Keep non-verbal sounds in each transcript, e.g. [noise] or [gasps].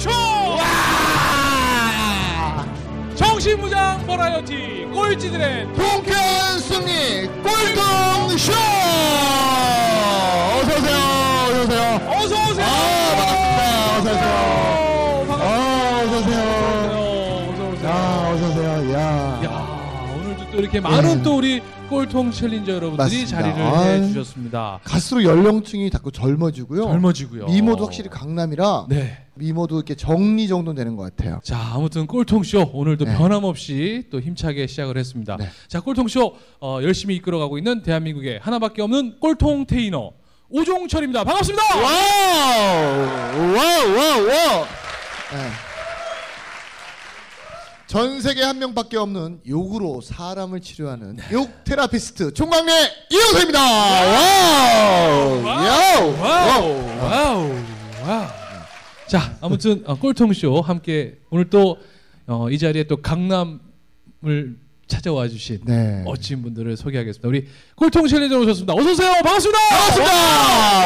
우주 최초 와! 정신무장 버라이어티 꼴찌들의 통쾌한 승리 꼴통쇼! 어서오세요, 어서오세요. 어서오세요 아, 반갑습니다. 어서오세요. 아, 어서오세요. 어서오세요 아, 어서오세요. 야. 야 오늘도 또 이렇게 많은 네. 또 우리 꼴통 challenger 여러분들이 맞습니다. 자리를 아유. 해주셨습니다 갈수록 연령층이 자꾸 젊어지고요. 젊어지고요 미모도 확실히 강남이라 네. 미모도 이렇게 정리 정도 되는 것 같아요. 자, 아무튼 꼴통쇼 오늘도 네. 변함없이 또 힘차게 시작을 했습니다. 네. 자, 꼴통쇼 어, 열심히 이끌어가고 있는 대한민국의 하나밖에 없는 꼴통 테이너 오종철입니다. 반갑습니다. 와우! 와우, 와우, 와우! 네. 전 세계 한 명밖에 없는 욕으로 사람을 치료하는 욕 therapist 총광래 이호세입니다. 와우! 야우! 와우, 와우, 와우. 자, 아무튼 어, 꼴통쇼 함께 오늘 또이 자리에 또 강남을 찾아와 주신 네. 멋진 분들을 소개하겠습니다. 우리 꼴통 challenger 오셨습니다. 어서 오세요. 반갑습니다. 반갑습니다.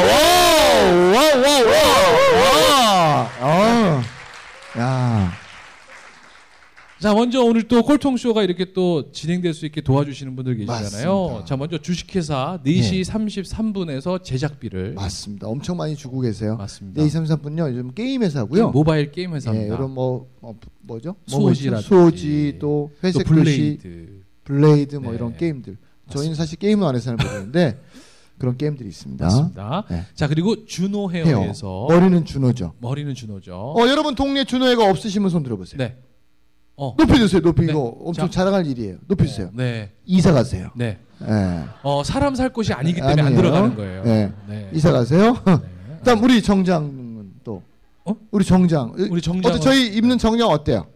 와우! 와우, 와우, 와우! 와! 어. 야. 자, 먼저 오늘 또 꼴통쇼가 이렇게 또 진행될 수 있게 도와주시는 분들 계시잖아요. 맞습니다. 자, 먼저 주식회사 4시 33분에서 제작비를 맞습니다. 엄청 많이 주고 계세요. 맞습니다. 네, 2, 3, 4분요. 요즘 게임 회사고요. 모바일 게임 예, 회사입니다. 이런 뭐, 뭐 뭐죠? 뭐 수호지라든지. 수호지 또또 회색 글씨, 블레이드. 블레이드 뭐 네. 이런 게임들. 저희는 사실 게임은 안 해서는 모르는데 [laughs] 그런 게임들이 있습니다. 맞습니다. 네. 자, 그리고 준호 헤어. 헤어에서 머리는 준호죠. 머리는 준호죠. 어, 여러분 동네 준호회가 없으시면 손 들어보세요. 네. 어. 높이 주세요. 높이 네. 이거 엄청 자. 자랑할 일이에요. 높이 주세요. 네. 이사 가세요. 네. 예. 어, 사람 살 곳이 아니기 때문에 안 아니에요. 들어가는 거예요. 네. 네. 이사 가세요. 네. [laughs] 다음 우리 정장은 또 어? 우리 정장. 우리 정장 어때 저희 입는 정장 어때요?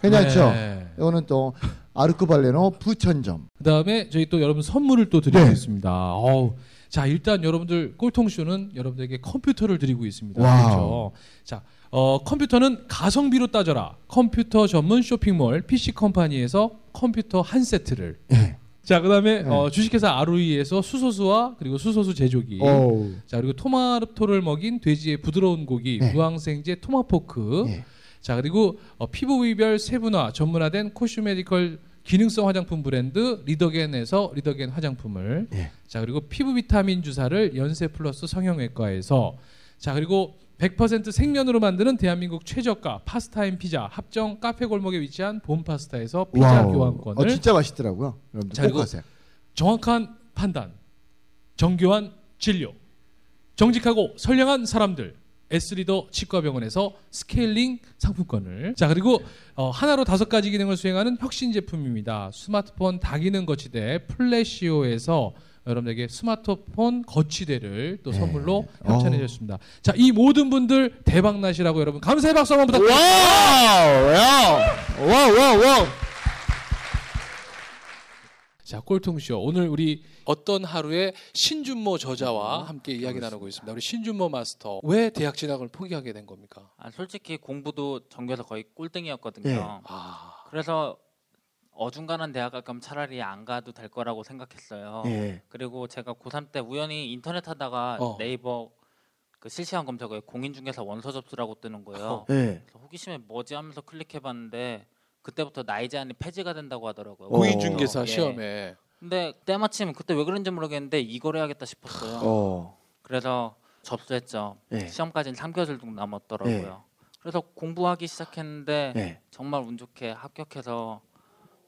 괜찮죠? 네. 이거는 또 아르크발레노 부천점. 그다음에 저희 또 여러분 선물을 또 드리고 네. 있습니다. 어우. 자, 일단 여러분들 꼴통쇼는 여러분들에게 컴퓨터를 드리고 있습니다. 와우. 그렇죠. 자, 어, 컴퓨터는 가성비로 따져라. 컴퓨터 전문 쇼핑몰 PC 컴퍼니에서 컴퓨터 한 세트를. 예. 자, 그다음에 네. 어, 주식회사 아루이에서 수소수와 그리고 수소수 제조기. 어우. 자, 그리고 토마토를 먹인 돼지의 부드러운 고기, 네. 무항생제 토마포크. 예. 자 그리고 어, 피부 부위별 세분화 전문화된 cosmedical 기능성 화장품 브랜드 리더겐에서 리더겐 화장품을 예. 자 그리고 피부 비타민 주사를 연세 플러스 성형외과에서 자 그리고 100% 생면으로 만드는 대한민국 최저가 파스타인 피자 합정 카페 골목에 위치한 본 파스타에서 피자 와우. 교환권을 어, 진짜 맛있더라고요. 자, 꼭 그리고 가세요. 정확한 판단, 정교한 진료, 정직하고 선량한 사람들. S리더 치과병원에서 스케일링 상품권을 자 그리고 어, 하나로 다섯 가지 기능을 수행하는 혁신 제품입니다. 스마트폰 다기능 거치대 플래시오에서 여러분에게 스마트폰 거치대를 또 네. 선물로 어. 협찬해 주셨습니다. 자 이 모든 분들 대박 나시라고 여러분 감사의 박수 한번 부탁드립니다. 와우! 와우! 와우! 와우! 자, 꼴통쇼. 오늘 우리 어떤 하루에 신준모 저자와 함께 이야기 나누고 있습니다. 우리 신준모 마스터. 왜 대학 진학을 포기하게 된 겁니까? 아, 솔직히 공부도 전교에서 거의 꼴등이었거든요. 예. 아, 그래서 어중간한 대학 갈 거면 차라리 안 가도 될 거라고 생각했어요. 예. 그리고 제가 고3 때 우연히 인터넷 하다가 어. 네이버 그 실시간 검색어에 공인중개사 원서 접수라고 뜨는 거예요. 예. 그래서 호기심에 뭐지 하면서 클릭해봤는데 그때부터 나이 제한이 폐지가 된다고 하더라고요. 어. 공인중개사 예. 시험에. 근데 때마침 그때 왜 그런지 모르겠는데 이걸 해야겠다 싶었어요. 어. 그래서 접수했죠. 예. 시험까지는 3개월 정도 남았더라고요. 그래서 공부하기 시작했는데 예. 정말 운 좋게 합격해서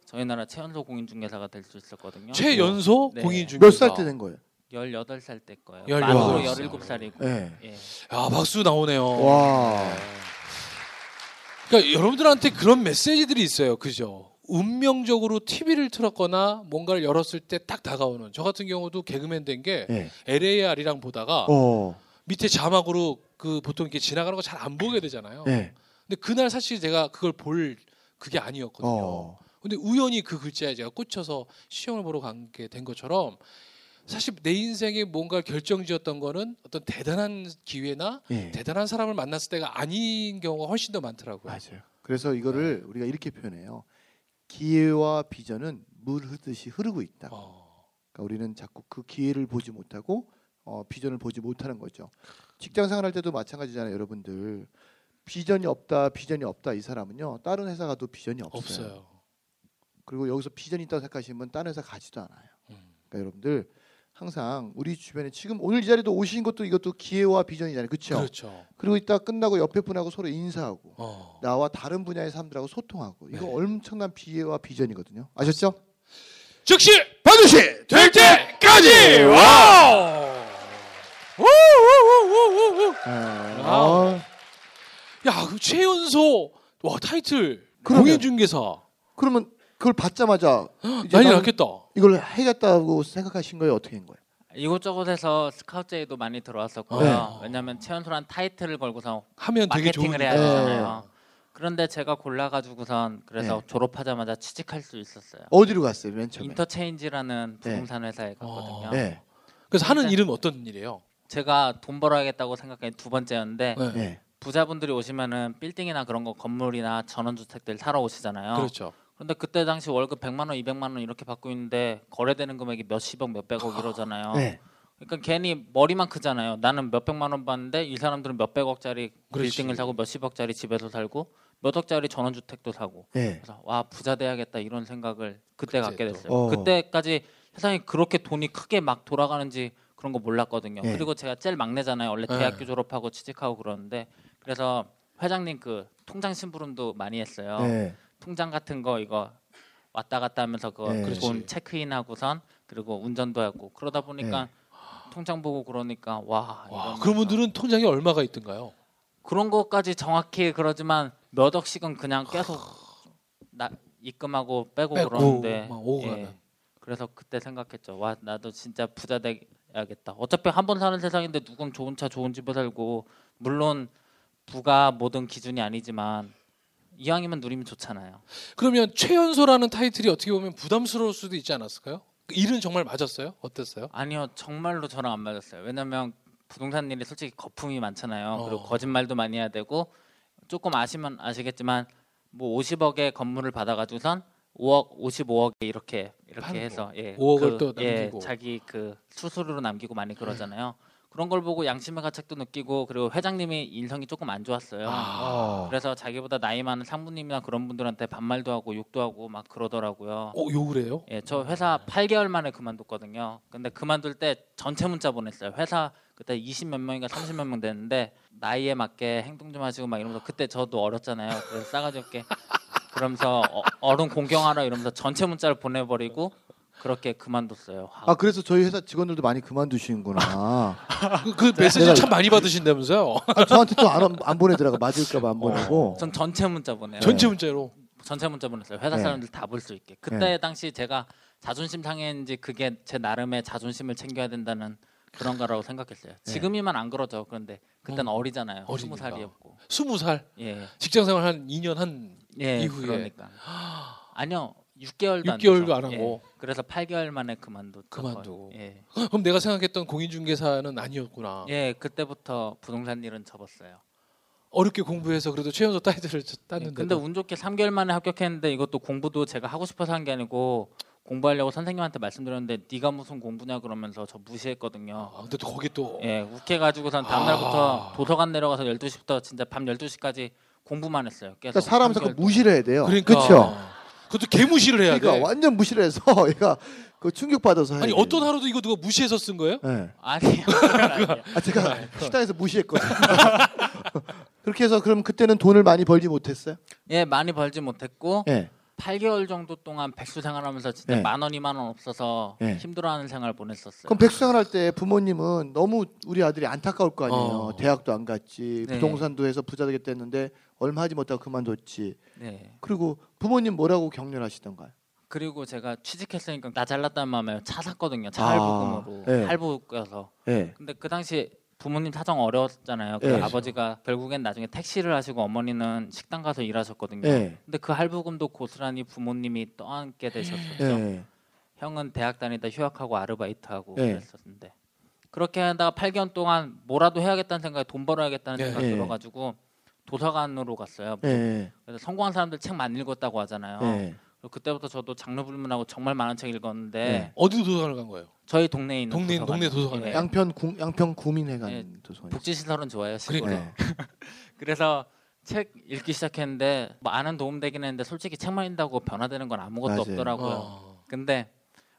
저희 나라 최연소 공인중개사가 될 수 있었거든요. 최연소 네. 공인중개사. 몇 살 때 된 거예요? 18살 때 거예요. 만으로 살. 17살이고. 예. 예. 야, 박수 나오네요. 와. 그러니까 여러분들한테 그런 메시지들이 있어요. 그죠? 운명적으로 TV를 틀었거나 뭔가를 열었을 때 딱 다가오는 저 같은 경우도 개그맨 된게 예. LAR이랑 보다가 어. 밑에 자막으로 그 보통 이렇게 지나가는 거 잘 안 보게 되잖아요. 네. 근데 그날 사실 제가 그걸 볼 그게 아니었거든요. 어. 근데 우연히 그 글자에 제가 꽂혀서 시험을 보러 간 게 된 것처럼 사실 내 인생에 뭔가 결정지었던 거는 어떤 대단한 기회나 예. 대단한 사람을 만났을 때가 아닌 경우가 훨씬 더 많더라고요. 맞아요. 그래서 이거를 우리가 이렇게 표현해요. 기회와 비전은 물 흐듯이 흐르고 있다. 어, 그러니까 우리는 자꾸 그 기회를 보지 못하고 어, 비전을 보지 못하는 거죠. 직장 생활할 때도 마찬가지잖아요, 여러분들. 비전이 없다, 비전이 없다 이 사람은요. 다른 회사 가도 비전이 없어요. 없어요. 그리고 여기서 비전이 있다고 생각하시면 다른 회사 가지도 않아요. 음. 그러니까 여러분들 항상 우리 주변에 지금 오늘 이 자리도 오신 것도 이것도 기회와 비전이잖아요. 그렇죠? 그렇죠. 그리고 이따 끝나고 옆에 분하고 서로 인사하고 어. 나와 다른 분야의 사람들하고 소통하고 이거 네. 엄청난 기회와 비전이거든요. 아셨죠? 즉시 반드시 될 때까지 와우. 우우우우우우. 네. 와우. 어, 야, 그 최연소 와 타이틀 그러면- 공인 중개사 그러면 그걸 받자마자 난리 났겠다. 이걸 해야겠다고 생각하신 거예요? 어떻게 한 거예요? 이곳저곳에서 스카우트 제의도 많이 들어왔었고요. 네. 왜냐하면 최연소란 타이틀을 걸고서 하면 되게 마케팅을 해야 네. 되잖아요. 그런데 제가 골라가지고선 그래서 네. 졸업하자마자 취직할 수 있었어요. 어디로 갔어요? 맨 처음에. 인터체인지라는 네. 부동산 회사에 갔거든요. 어. 네. 그래서 하는 일은 어떤 일이에요? 제가 돈 벌어야겠다고 생각한 두 번째였는데 네. 네. 부자분들이 오시면은 빌딩이나 그런 거 건물이나 전원주택들 사러 오시잖아요. 그렇죠. 그런데 그때 당시 월급 100만 원, 200만 원 이렇게 받고 있는데 거래되는 금액이 몇십억, 몇백억 이러잖아요. 네. 그러니까 괜히 머리만 크잖아요. 나는 몇백만 원 받는데 이 사람들은 몇백억짜리 그렇지. 빌딩을 사고 몇십억짜리 집에서 살고 몇 억짜리 전원주택도 사고. 네. 그래서 와 부자 돼야겠다 이런 생각을 그때 갖게 또. 됐어요. 어. 그때까지 세상에 그렇게 돈이 크게 막 돌아가는지 그런 거 몰랐거든요. 네. 그리고 제가 제일 막내잖아요. 원래 네. 대학교 졸업하고 취직하고 그러는데 그래서 회장님 그 통장 심부름도 많이 했어요. 네. 통장 같은 거 이거 왔다 갔다 하면서 그거 네. 돈 체크인하고선 그리고 운전도 하고 그러다 보니까 통장 보고 그러니까 와, 와, 그런 분들은 통장에 얼마가 있던가요? 그런 것까지 정확히 그러지만 몇 억씩은 그냥 계속 나 입금하고 빼고, 빼고 그러는데 예. 그래서 그때 생각했죠. 와 나도 진짜 부자 돼야겠다. 어차피 한 번 사는 세상인데 누군 좋은 차 좋은 집에 살고 물론 부가 모든 기준이 아니지만 이왕이면 누리면 좋잖아요. 그러면 최연소라는 타이틀이 어떻게 보면 부담스러울 수도 있지 않았을까요? 그 일은 정말 맞았어요? 어땠어요? 아니요 정말로 저랑 안 맞았어요. 왜냐면 부동산 일이 솔직히 거품이 많잖아요. 그리고 어. 거짓말도 많이 해야 되고 조금 아시면 아시겠지만 뭐 50억의 건물을 받아가지고선 5억, 55억에 이렇게 이렇게 해서 예, 5억을 또 예, 남기고. 자기 그 수수료로 남기고 많이 그러잖아요. 그런 걸 보고 양심의 가책도 느끼고 그리고 회장님이 인성이 조금 안 좋았어요. 어. 그래서 자기보다 나이 많은 상무님이나 그런 분들한테 반말도 하고 욕도 하고 막 그러더라고요. 어, 욕을 해요? 예, 저 회사 8개월 만에 그만뒀거든요. 근데 그만둘 때 전체 문자 보냈어요. 회사 그때 20 몇 명인가 30 몇 명 됐는데 나이에 맞게 행동 좀 하시고 막 이러면서 그때 저도 어렸잖아요. 그래서 싸가지 없게 그러면서 어, 어른 공경하라 이러면서 전체 문자를 보내버리고 그렇게 그만뒀어요. 아 그래서 저희 회사 직원들도 많이 그만두시는구나. [laughs] 그, 그 메시지 내가- 참 많이 받으신다면서요? 아, 저한테 또안안 보내더라고 맞을까봐 안 보내고. 전 전체 문자 보내요. 전체 문자로. 전체 문자 보냈어요. 회사 네. 사람들 다 볼 수 있게. 그때 당시 제가 자존심 상했는지 그게 제 나름의 자존심을 챙겨야 된다는 그런 거라고 생각했어요. 지금이면 안 그러죠. 그런데 그때는 음, 어리잖아요. 스무 어리니까. 살이었고. 스무 살 예. 직장 생활 한 2년 한 예. 이후에. 그러니까. 아니요. 6개월도 6개월도 안. 하고. 예. 그래서 8개월 만에 그만뒀죠. 그만두고. 예. 그럼 내가 생각했던 공인중개사는 아니었구나. 예, 그때부터 부동산 일은 접었어요. 어렵게 공부해서 그래도 최연소 타이틀을 땄는데. 예, 근데 운 좋게 3개월 만에 합격했는데 이것도 공부도 제가 하고 싶어서 한 게 아니고 공부하려고 선생님한테 말씀드렸는데 네가 무슨 공부냐 그러면서 저 무시했거든요. 아, 근데 또 거기 또 예, 욱해 가지고선 다음 날부터 도서관 내려가서 12시부터 진짜 밤 12시까지 공부만 했어요. 계속 그러니까 사람 자꾸 3개월 동안. 무시를 해야 돼요. 그러니까 그렇죠. 그것도 개무시를 해야 그러니까 돼. 완전 무시를 해서 [laughs] 얘가 그 충격 받아서 아니 어떤 하루도 이거 누가 무시해서 쓴 거예요? 네. 아니요. 그건 아니에요. [laughs] 아 제가 식당에서 무시했거든요. [laughs] 그렇게 해서 그럼 그때는 돈을 많이 벌지 못했어요? 예, 많이 벌지 못했고 예. 8개월 정도 동안 백수 생활하면서 진짜 네. 만 원, 이만 원 없어서 네. 힘들어하는 생활 보냈었어요. 그럼 백수 생활 할 때 부모님은 너무 우리 아들이 안타까울 거 아니에요. 어. 대학도 안 갔지, 네. 부동산도 해서 부자 되겠다 했는데 얼마 하지 못하고 그만뒀지. 네. 그리고 부모님 뭐라고 격려하시던가요? 그리고 제가 취직했으니까 나 잘났다는 마음에 차 샀거든요. 차 아, 할부금으로 네. 할부 껴서. 예. 근데 그 당시 부모님 사정 어려웠잖아요. 그 네. 아버지가 결국엔 나중에 택시를 하시고 어머니는 식당 가서 일하셨거든요. 예. 근데 그 할부금도 고스란히 부모님이 떠안게 되셨었죠. 예. 형은 대학 다니다 휴학하고 아르바이트하고 네. 그랬었는데 그렇게 하다가 8개월 동안 뭐라도 해야겠다는 생각에 돈 벌어야겠다는 네. 생각 네. 들어가지고 도서관으로 갔어요. 예. 그래서 성공한 사람들 책 많이 읽었다고 하잖아요. 그때부터 저도 장르 불문하고 정말 많은 책 읽었는데 네. 어디 도서관을 간 거예요? 저희 동네에 있는 동네- 도서관. 동네 도서관에. 예. 양평 구, 양평 구민회관 예. 도서관. 복지시설은 좋아요. 시골에. 그러니까. 네. [laughs] 그래서 책 읽기 시작했는데 뭐 아는 도움 되긴 했는데 솔직히 책만 읽다고 변화되는 건 아무것도 맞아요. 없더라고요. 어. 근데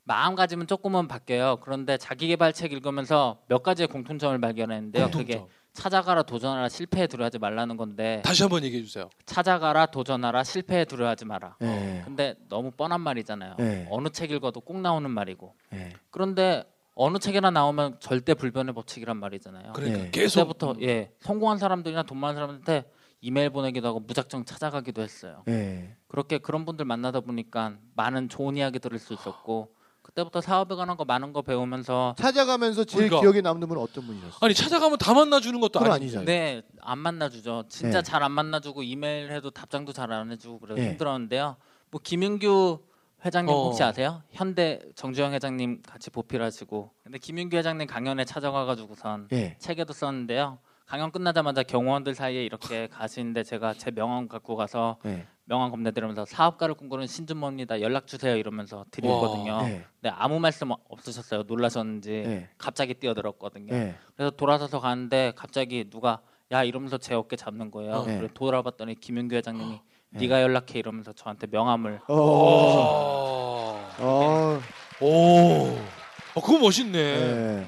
마음가짐은 조금은 바뀌어요. 그런데 자기개발 책 읽으면서 몇 가지의 공통점을 발견했는데요. 그게 공통점. 찾아가라 도전하라 실패에 두려워하지 말라는 건데 다시 한번 얘기해 주세요. 찾아가라 도전하라 실패에 두려워하지 마라. 예. 근데 너무 뻔한 말이잖아요. 네. 어느 책 읽어도 꼭 나오는 말이고. 예. 그런데 어느 책이나 나오면 절대 불변의 법칙이란 말이잖아요. 그러니까 예. 계속 그때부터 예 성공한 사람들이나 돈 많은 사람한테 이메일 보내기도 하고 무작정 찾아가기도 했어요. 예. 그렇게 그런 분들 만나다 보니까 많은 좋은 이야기 들을 수 있었고 그때부터 사업에 관한 거 많은 거 배우면서 찾아가면서 제일 그러니까. 기억에 남는 분은 어떤 분이셨어요? 아니 찾아가면 다 만나 주는 것도 그건 아니. 아니잖아요. 네 안 만나주죠. 진짜 네. 잘 안 만나주고 이메일 해도 답장도 잘 안 해주고 그래서 네. 힘들었는데요. 뭐 김윤규 회장님 어. 혹시 아세요? 현대 정주영 회장님 같이 보필하시고 근데 김윤규 회장님 강연에 찾아가가지고선 예. 책에도 썼는데요. 강연 끝나자마자 경호원들 사이에 이렇게 가시는데 제가 제 명함 갖고 가서 예. 명함 건네드리면서 사업가를 꿈꾸는 신준모입니다. 연락 주세요 이러면서 드리거든요. 와. 예. 근데 아무 말씀 없으셨어요. 놀라셨는지 예. 갑자기 뛰어들었거든요. 예. 그래서 돌아서서 가는데 갑자기 누가 야 이러면서 제 어깨 잡는 거예요. 네. 그래서 돌아봤더니 김윤규 회장님이 네 가 연락해 이러면서 저한테 명함을 어. 어. 어. 오. 어, 그거 멋있네.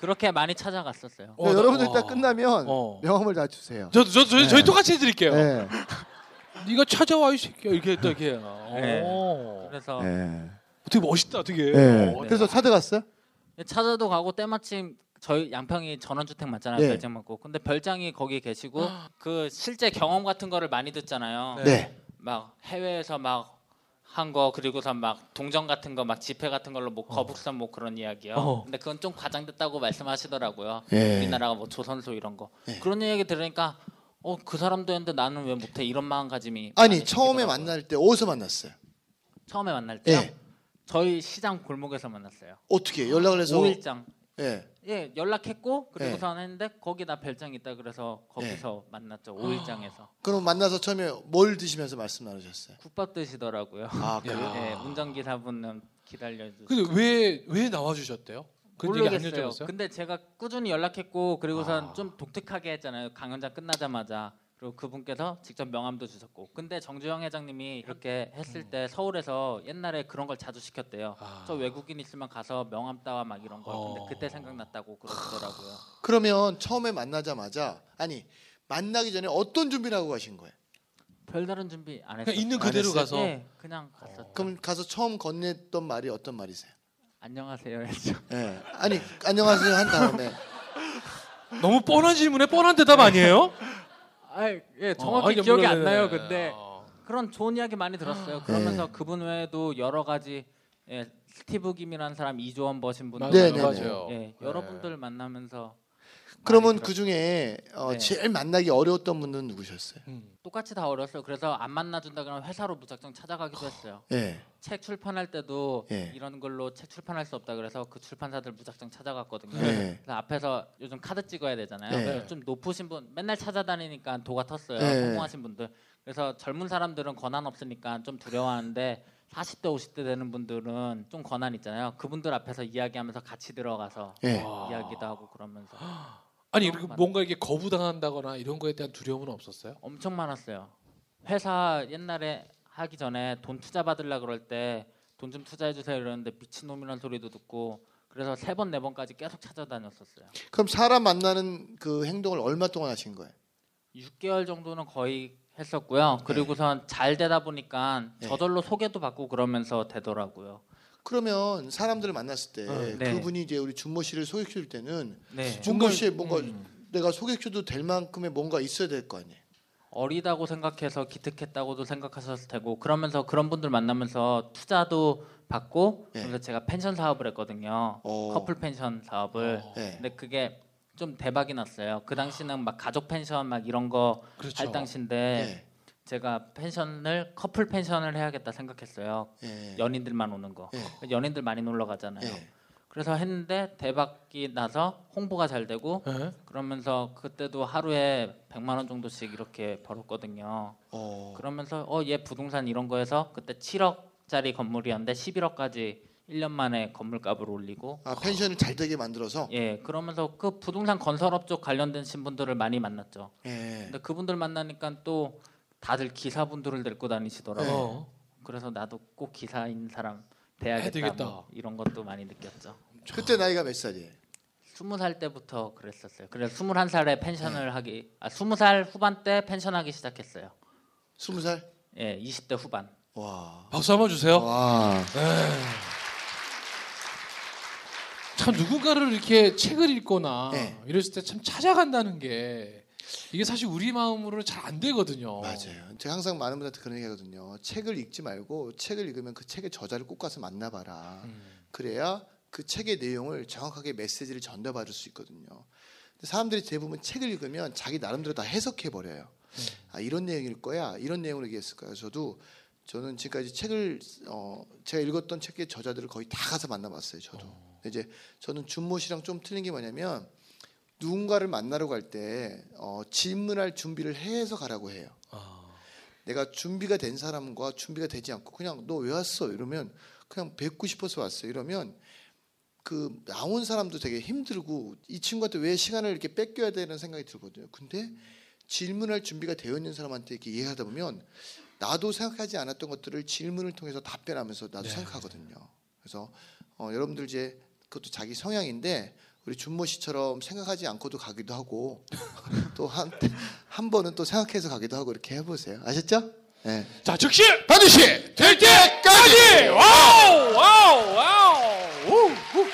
예. 그렇게 많이 찾아갔었어요. 어, 나- 여러분들 와. 딱 끝나면 어. 명함을 다 주세요. 저, 저, 네. 저희 똑같이 해드릴게요. 예. 네가 찾아와 이 새끼야 이렇게 또 이렇게. [laughs] 네. 어. 그래서 예. 되게 멋있다, 되게. 예. 어, 그래서 찾아갔어요? 찾아도 가고 때마침 저희 양평이 전원주택 맞잖아요. 네. 별장 맞고. 근데 별장이 거기 계시고 [gasps] 그 실제 경험 같은 거를 많이 듣잖아요. 네. 네. 막 해외에서 막 한 거 그리고서 막 동정 같은 거막 집회 같은 걸로 뭐 거북선 뭐 그런 이야기요. 어. 근데 그건 좀 과장됐다고 말씀하시더라고요. 예. 우리나라가 뭐 조선소 이런 거 예. 그런 이야기 들으니까 어 그 사람도 했는데 나는 왜 못해 이런 마음가짐이 아니 많이 처음에 생기더라고요. 만날 때 어디서 만났어요? 처음에 만날 때요. 예. 저희 시장 골목에서 만났어요. 어떻게 연락을 해서? 오일장. 예. 예 연락했고 네. 그리고서 했는데 거기 나 별장 있다 그래서 거기서 만났죠 오일장에서 그럼 만나서 처음에 뭘 드시면서 말씀 나누셨어요? 국밥 드시더라고요. 아 [laughs] 그래요? 예 운전기사분은 기다려주고. 근데 왜 왜 나와 주셨대요? 그 모르겠어요. 근데 제가 꾸준히 연락했고 그리고선 아. 좀 독특하게 했잖아요. 강연장 끝나자마자 그리고 그분께서 직접 명함도 주셨고. 근데 정주영 회장님이 이렇게 했을 때 서울에서 옛날에 그런 걸 자주 시켰대요. 아. 저 외국인 있으면 가서 명함 따와 막 이런 거. 근데 어. 그때 생각났다고 그러더라고요. 그러면 처음에 만나자마자 아니 만나기 전에 어떤 준비를 하고 가신 거예요? 별다른 준비 안 했어요. 그냥 있는 안 그대로? 가서 네, 그냥 갔었죠. 그럼 가서 처음 건넸던 말이 어떤 말이세요? 안녕하세요 했죠. 예. 아니 안녕하세요 한 다음에 [laughs] 너무 뻔한 질문에 뻔한 대답 아니에요? [laughs] 아, 예, 어, 정확히 아니, 기억이 안 나요. 네. 근데 어. 그런 좋은 이야기 많이 들었어요. 그러면서 그분 외에도 여러 가지 예, 스티브 김이라는 사람 이조원 버신 분들 네, 맞아요. 네, 맞아요. 예, 네. 여러분들 만나면서 그러면 그 중에 어, 네. 제일 만나기 어려웠던 분은 누구셨어요? 음. 똑같이 다 어렸어요. 그래서 안 만나준다 그러면 회사로 무작정 찾아가기도 했어요. 예. 책 출판할 때도 예. 이런 걸로 책 출판할 수 없다 그래서 그 출판사들 무작정 찾아갔거든요. 예. 그래서 앞에서 요즘 카드 찍어야 되잖아요. 네. 그래서 좀 높으신 분 맨날 찾아다니니까 도가 텄어요. 네. 성공하신 분들. 그래서 젊은 사람들은 권한 없으니까 좀 두려워하는데 40대 50대 되는 분들은 좀 권한 있잖아요. 그분들 앞에서 이야기하면서 같이 들어가서 예. 와. 이야기도 하고 그러면서 아니 이렇게. 뭔가 이게 거부당한다거나 이런 거에 대한 두려움은 없었어요? 엄청 많았어요. 회사 옛날에 하기 전에 돈 투자 받으려 그럴 때 돈 좀 투자해 주세요 이러는데 미친 놈이라는 소리도 듣고 그래서 세 번 네 번까지 계속 찾아다녔었어요. 그럼 사람 만나는 그 행동을 얼마 동안 하신 거예요? 6개월 정도는 거의 했었고요. 그리고선 잘 되다 보니까 네. 저절로 소개도 받고 그러면서 되더라고요. 그러면 사람들을 만났을 때 어, 네. 그분이 이제 우리 준모 씨를 소개시켜 줄 때는 네. 준모 씨의 뭔가 음. 내가 소개시켜도 될 만큼의 뭔가 있어야 될 거 아니에요. 어리다고 생각해서 기특했다고도 생각하셨을 테고 그러면서 그런 분들 만나면서 투자도 받고 네. 그래서 제가 펜션 사업을 했거든요. 어. 커플 펜션 사업을. 네. 근데 그게 좀 대박이 났어요. 그 당시는 막 가족 펜션 막 이런 거할 그렇죠. 당시인데 예. 제가 펜션을 커플 펜션을 해야겠다 생각했어요. 예. 연인들만 오는 거. 예. 연인들 많이 놀러 가잖아요. 예. 그래서 했는데 대박이 나서 홍보가 잘 되고 예. 그러면서 그때도 하루에 100만 원 정도씩 이렇게 벌었거든요. 어. 그러면서 어 얘 부동산 이런 거에서 그때 7억짜리 건물이었는데 11억까지 1년 만에 건물값을 올리고 아 펜션을 잘 되게 만들어서. 예 그러면서 그 부동산 건설업 쪽 관련된 신분들을 많이 만났죠. 예. 근데 그분들 만나니까 또 다들 기사분들을 데리고 다니시더라고요. 어. 그래서 나도 꼭 기사인 사람 돼야겠다. 뭐 이런 것도 많이 느꼈죠. 그때 나이가 몇 살이에요? 스무 살 때부터 그랬었어요. 그래서 스물한 살에 펜션을 하기, 아 스무 살 후반 때 펜션하기 시작했어요. 스무 살? 예, 20대 후반. 와. 박수 한번 주세요. 와. 참 누군가를 이렇게 책을 읽거나 네. 이랬을 때 참 찾아간다는 게 이게 사실 우리 마음으로는 잘 안 되거든요. 맞아요. 제가 항상 많은 분한테 그런 얘기하거든요. 책을 읽지 말고 책을 읽으면 그 책의 저자를 꼭 가서 만나봐라. 음. 그래야 그 책의 내용을 정확하게 메시지를 전달받을 수 있거든요. 근데 사람들이 대부분 책을 읽으면 자기 나름대로 다 해석해 버려요. 네. 아 이런 내용일 거야, 이런 내용을 얘기했을 거야. 저도 저는 지금까지 책을 어, 제가 읽었던 책의 저자들을 거의 다 가서 만나봤어요. 저도. 근데 이제 저는 준모 씨랑 좀 틀린 게 뭐냐면 누군가를 만나러 갈때 어, 질문할 준비를 해서 가라고 해요. 아, 내가 준비가 된 사람과 준비가 되지 않고 그냥 너 왜 왔어 이러면 그냥 뵙고 싶어서 왔어 이러면 그 나온 사람도 되게 힘들고 이 친구한테 왜 시간을 이렇게 뺏겨야 되는 생각이 들거든요. 근데 질문할 준비가 되어 있는 사람한테 이렇게 이해하다 보면 나도 생각하지 않았던 것들을 질문을 통해서 답변하면서 나도 네. 생각하거든요. 그래서 어, 여러분들 이제 그것도 자기 성향인데 우리 준모 씨처럼 생각하지 않고도 가기도 하고 [laughs] 또한 한 번은 또 생각해서 가기도 하고 이렇게 해보세요. 아셨죠? 네. 자 즉시 반드시 될 때까지 와우 와우 와우 우, 우.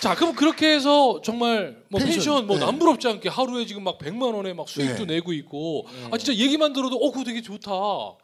자 그럼 그렇게 해서 정말 뭐 펜션, 펜션, 뭐 네. 남부럽지 않게 하루에 지금 막 100만 원에 막 수익도 네. 내고 있고 네. 아 진짜 얘기만 들어도 어 그거 되게 좋다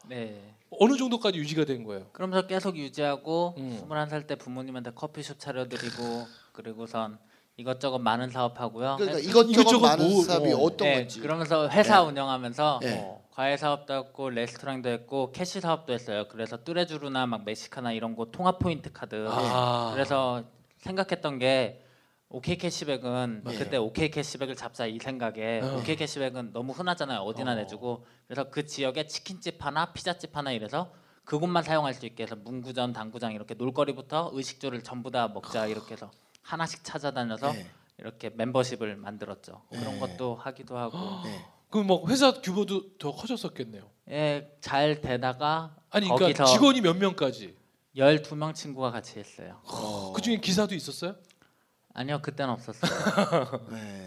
네. 어느 정도까지 유지가 된 거예요? 그러면서 계속 유지하고 음. 21살 때 부모님한테 커피숍 차려드리고 [laughs] 그리고선 이것저것 많은 사업하고요. 그러니까 해- 이것저것 이것저것 많은 뭐, 사업이 어. 어, 떤 네, 건지. 그러면서 회사 네. 운영하면서 네. 어, 과외 사업도 했고 레스토랑도 했고 cash 사업도 했어요. 그래서 뚜레쥬르나 막 멕시카나 이런 곳 통합 포인트 카드. 아. 그래서 생각했던 게 오케이 캐시백은 네. 그때 오케이 캐시백을 잡자 이 생각에 어. 오케이 캐시백은 너무 흔하잖아요. 어디나 어. 내주고 그래서 그 지역에 치킨집 하나, 피자집 하나 이래서 그곳만 사용할 수 있게 해서 문구점, 당구장 이렇게 놀거리부터 의식주를 전부 다 먹자 이렇게 해서 하나씩 찾아다녀서 네. 이렇게 멤버십을 만들었죠. 그런 네. 것도 하기도 하고 [gasps] 네. 그럼 뭐 회사 규모도 더 커졌었겠네요. 예, 잘 되다가 아니 그러니까 직원이 몇 명까지? 12명 친구가 같이 했어요. 어. 그 중에 기사도 있었어요? 아니요, 그때는 없었어요. [laughs] 네.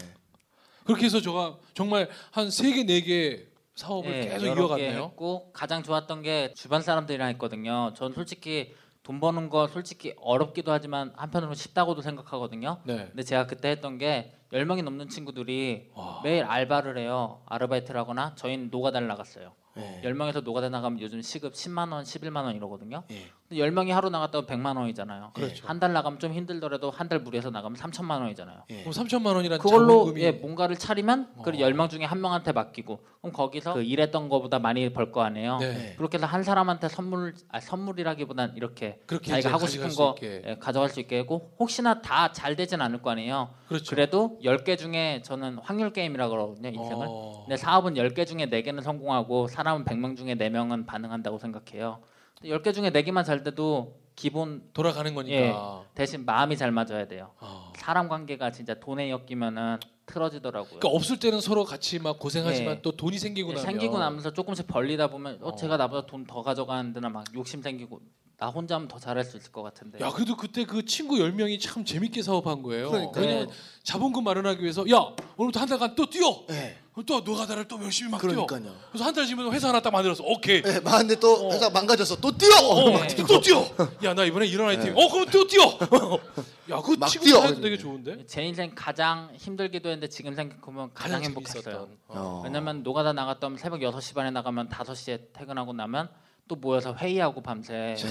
그렇게 해서 제가 정말 한 세 개 네 개 사업을 예, 계속 이어갔네요. 했고 가장 좋았던 게 주변 사람들이랑 했거든요. 전 솔직히 돈 버는 거 솔직히 어렵기도 하지만 한편으로 쉽다고도 생각하거든요. 네. 근데 제가 그때 했던 게 10명이 넘는 친구들이 와. 매일 알바를 해요. 아르바이트를 하거나 저희는 노가다를 나갔어요. 네. 10명에서 노가다 나가면 요즘 시급 10만 원, 11만 원 이러거든요. 예. 10명이 하루 나갔다 면 100만 원이잖아요. 그렇죠. 한 달 나가면 좀 힘들더라도 한 달 무리해서 나가면 3천만 원이잖아요. 예. 그럼 3천만 원이란 그걸로 자본금이 예, 뭔가를 차리면 그 어. 10명 중에 한 명한테 맡기고 그럼 거기서 그 일했던 거보다 많이 벌 거 아니에요. 네. 네. 그렇게 해서 한 사람한테 선물 아, 선물이라기보단 이렇게 자기가 하고 싶은 수 거. 예, 가져갈 수 있게 하고 혹시나 다 잘 되진 않을 거 아니에요. 그렇죠. 그래도 10개 중에 저는 확률 게임이라고 그러거든요, 인생을. 어. 근데 사업은 10개 중에 4개는 성공하고 사람은 100명 중에 4명은 반응한다고 생각해요. 10개 중에 4개만 잘 돼도 기본 돌아가는 거니까. 대신 마음이 잘 맞아야 돼요. 어. 사람 관계가 진짜 돈에 엮이면은 틀어지더라고요. 그러니까 없을 때는 서로 같이 막 고생하지만 예. 또 돈이 생기고 예, 나면 생기고 나면서 조금씩 벌리다 보면 어, 어. 제가 나보다 돈 더 가져가는 데나 막 욕심 생기고 나 혼자 하면 더 잘할 수 있을 것 같은데. 야 그래도 그때 그 친구 10명이 참 재밌게 사업한 거예요. 그러니까요. 왜냐면 자본금 마련하기 위해서 야 오늘부터 한 달간 또 뛰어. 네. 그럼 또 노가다를 또 열심히 막 뛰어. 그러니까요. 그래서 한 달 지면 회사 하나 딱 만들어서 오케이. 네, 근데 또 어. 회사 망가져서 또 뛰어. 어, 네. 또 뛰어. 야 나 이번에 이런 아이템. 어 그럼 또 뛰어. [laughs] 야그 막 친구 뛰어. 사이도 되게 좋은데. 제 인생 가장 힘들기도 했는데 지금 생각해보면 가장, 행복했어요. 어. 어. 왜냐면 노가다 나갔다 면 새벽 6시 반에 나가면 5시에 퇴근하고 나면 또 모여서 회의하고 밤새 네.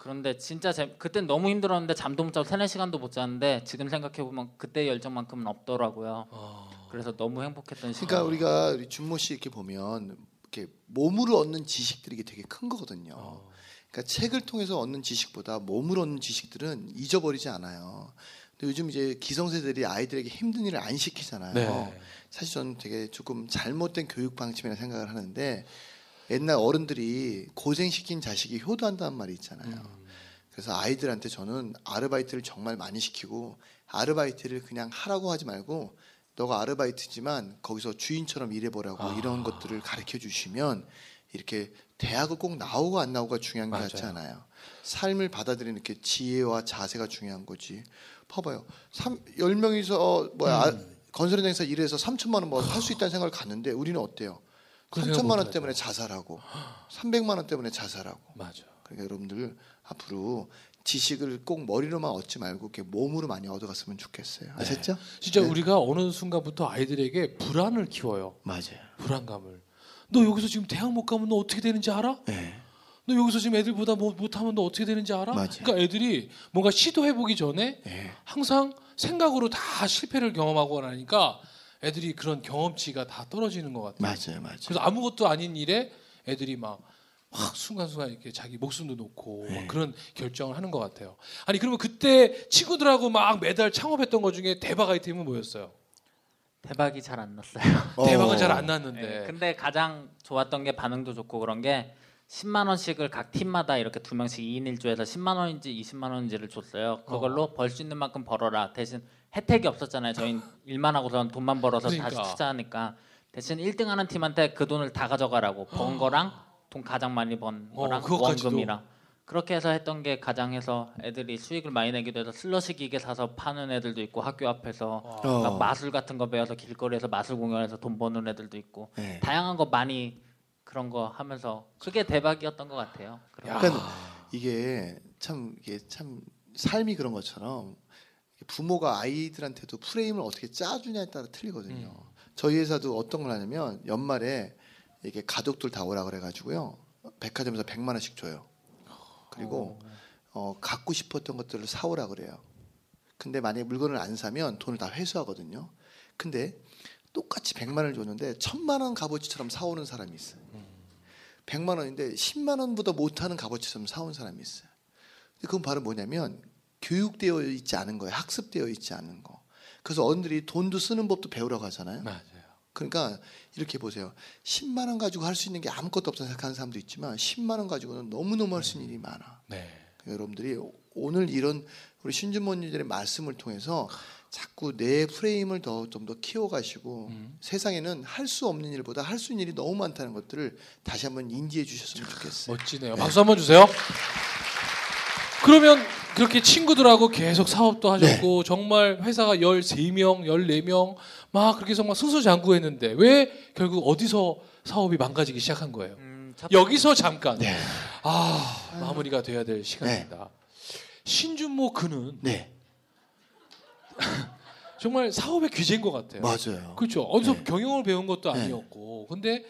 그런데 진짜 재, 그땐 너무 힘들었는데 잠도 못 자고 세네 시간도 못 잤는데 지금 생각해 보면 그때 열정만큼은 없더라고요. 그래서 너무 행복했던 시간. 그러니까 우리가 우리 준모 씨 이렇게 보면 이렇게 몸으로 얻는 지식들이 이게 되게 큰 거거든요. 어. 그러니까 책을 통해서 얻는 지식보다 몸으로 얻는 지식들은 잊어버리지 않아요. 근데 요즘 이제 기성세대들이 아이들에게 힘든 일을 안 시키잖아요. 네. 사실 저는 되게 조금 잘못된 교육 방침이라 생각을 하는데 옛날 어른들이 고생시킨 자식이 효도한다는 말이 있잖아요. 그래서 아이들한테 저는 아르바이트를 정말 많이 시키고 아르바이트를 그냥 하라고 하지 말고 너가 아르바이트지만 거기서 주인처럼 일해보라고 이런 것들을 가르쳐 주시면 이렇게 대학을 꼭 나오고 안 나오고가 중요한 것 같지. 않아요. 삶을 받아들이는 이렇게 지혜와 자세가 중요한 거지. 봐봐요. 삼, 10명이서 어, 뭐야 음. 아, 건설 현장에서 일해서 3천만 원뭐할수 있다는 생각을 갖는데 우리는 어때요? 그 생각 3천만 원. 때문에 자살하고 300만 원 때문에 자살하고 맞아. 그러니까 여러분들 앞으로 지식을 꼭 머리로만 얻지 말고 이렇게 몸으로 많이 얻어갔으면 좋겠어요. 아셨죠? 진짜 네. 우리가 어느 순간부터 아이들에게 불안을 키워요. 맞아요. 불안감을. 너 여기서 지금 대학 못 가면 너 어떻게 되는지 알아? 네. 너 여기서 지금 애들보다 뭐 못하면 너 어떻게 되는지 알아? 맞아요. 그러니까 애들이 뭔가 시도해보기 전에 네. 항상 생각으로 다 실패를 경험하고 나니까 애들이 그런 경험치가 다 떨어지는 것 같아요. 맞아요. 맞아요. 그래서 아무것도 아닌 일에 애들이 막, 막 순간순간 이렇게 자기 목숨도 놓고 네. 막 그런 결정을 하는 것 같아요. 아니 그러면 그때 친구들하고 막 매달 창업했던 것 중에 대박 아이템은 뭐였어요? 대박이 잘 안 났어요. 어. 대박은 잘 안 났는데. 네, 근데 가장 좋았던 게 반응도 좋고 그런 게 10만 원씩을 각 팀마다 이렇게 두 명씩 2인 1조에서 10만 원인지 20만 원인지를 줬어요. 그걸로 벌수 있는 만큼 벌어라. 대신 혜택이 없었잖아요. 저희 일만 하고선 돈만 벌어서 그러니까. 다시 투자하니까 대신 1등 하는 팀한테 그 돈을 다 가져가라고 번 거랑 돈 가장 많이 번 어, 거랑 그것까지도. 원금이랑 그렇게 해서 했던 게 가장 해서 애들이 수익을 많이 내기도 해서 슬러시 기계 사서 파는 애들도 있고 학교 앞에서 어. 막 마술 같은 거 배워서 길거리에서 마술 공연해서 돈 버는 애들도 있고 네. 다양한 거 많이 그런 거 하면서 그게 대박이었던 것 같아요. 그런 거. 그러니까 이게 참 이게 참 삶이 그런 것처럼 부모가 아이들한테도 프레임을 어떻게 짜주냐에 따라 틀리거든요. 저희 회사도 어떤 걸 하냐면 연말에 이게 가족들 다 오라 그래가지고요 백화점에서 100만 원씩 줘요. 그리고 어, 갖고 싶었던 것들을 사오라 그래요. 근데 만약에 물건을 안 사면 돈을 다 회수하거든요. 근데 똑같이 100만 원을 줬는데 1000만 원 값어치처럼 사오는 사람이 있어요. 100만 원인데 10만 원보다 못하는 값어치처럼 사온 사람이 있어요. 그건 바로 뭐냐면 교육되어 있지 않은 거예요. 학습되어 있지 않은 거. 그래서 어른들이 돈도 쓰는 법도 배우라고 하잖아요. 맞아요. 그러니까 이렇게 보세요. 10만 원 가지고 할 수 있는 게 아무것도 없다고 생각하는 사람도 있지만 10만 원 가지고는 너무너무 할 수 있는 일이 많아. 네. 여러분들이 오늘 이런 우리 신주모님들의 말씀을 통해서 자꾸 내 프레임을 더 좀 더 키워가시고 음. 세상에는 할 수 없는 일보다 할 수 있는 일이 너무 많다는 것들을 다시 한번 인지해 주셨으면 좋겠어요. 멋지네요. 박수 한번 주세요. 그러면 그렇게 친구들하고 계속 사업도 하셨고 네. 정말 회사가 13명, 14명 막 그렇게 해서 막 승수장구했는데 왜 결국 어디서 사업이 망가지기 시작한 거예요? 음, 첫- 여기서 잠깐 네. 아 마무리가 돼야 될 시간입니다. 신준모 그는 네, [laughs] 정말 사업의 귀재인 것 같아요. 맞아요. 그렇죠. 어디서 네. 경영을 배운 것도 네. 아니었고, 근데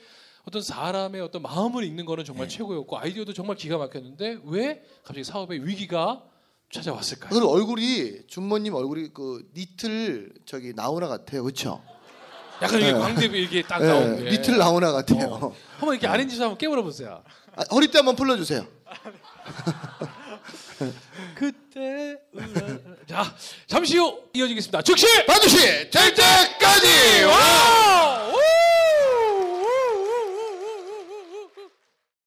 어떤 사람의 어떤 마음을 읽는 거는 정말 네. 최고였고 아이디어도 정말 기가 막혔는데 왜 갑자기 사업의 위기가 찾아왔을까요? 오늘 얼굴이 준모님 얼굴이 그 니틀 저기 나오나 같아요, 그렇죠? 약간 이게 네. 광대비 이게 딱 네, 나오는 게 니틀 나오나 같아요. 어. 한번 이렇게 아린지 한번 깨물어 보세요. 아, 허리띠 한번 풀러 주세요. [laughs] 그때 울어- 자 잠시 후 이어지겠습니다. 즉시 반드시 될 때까지 와!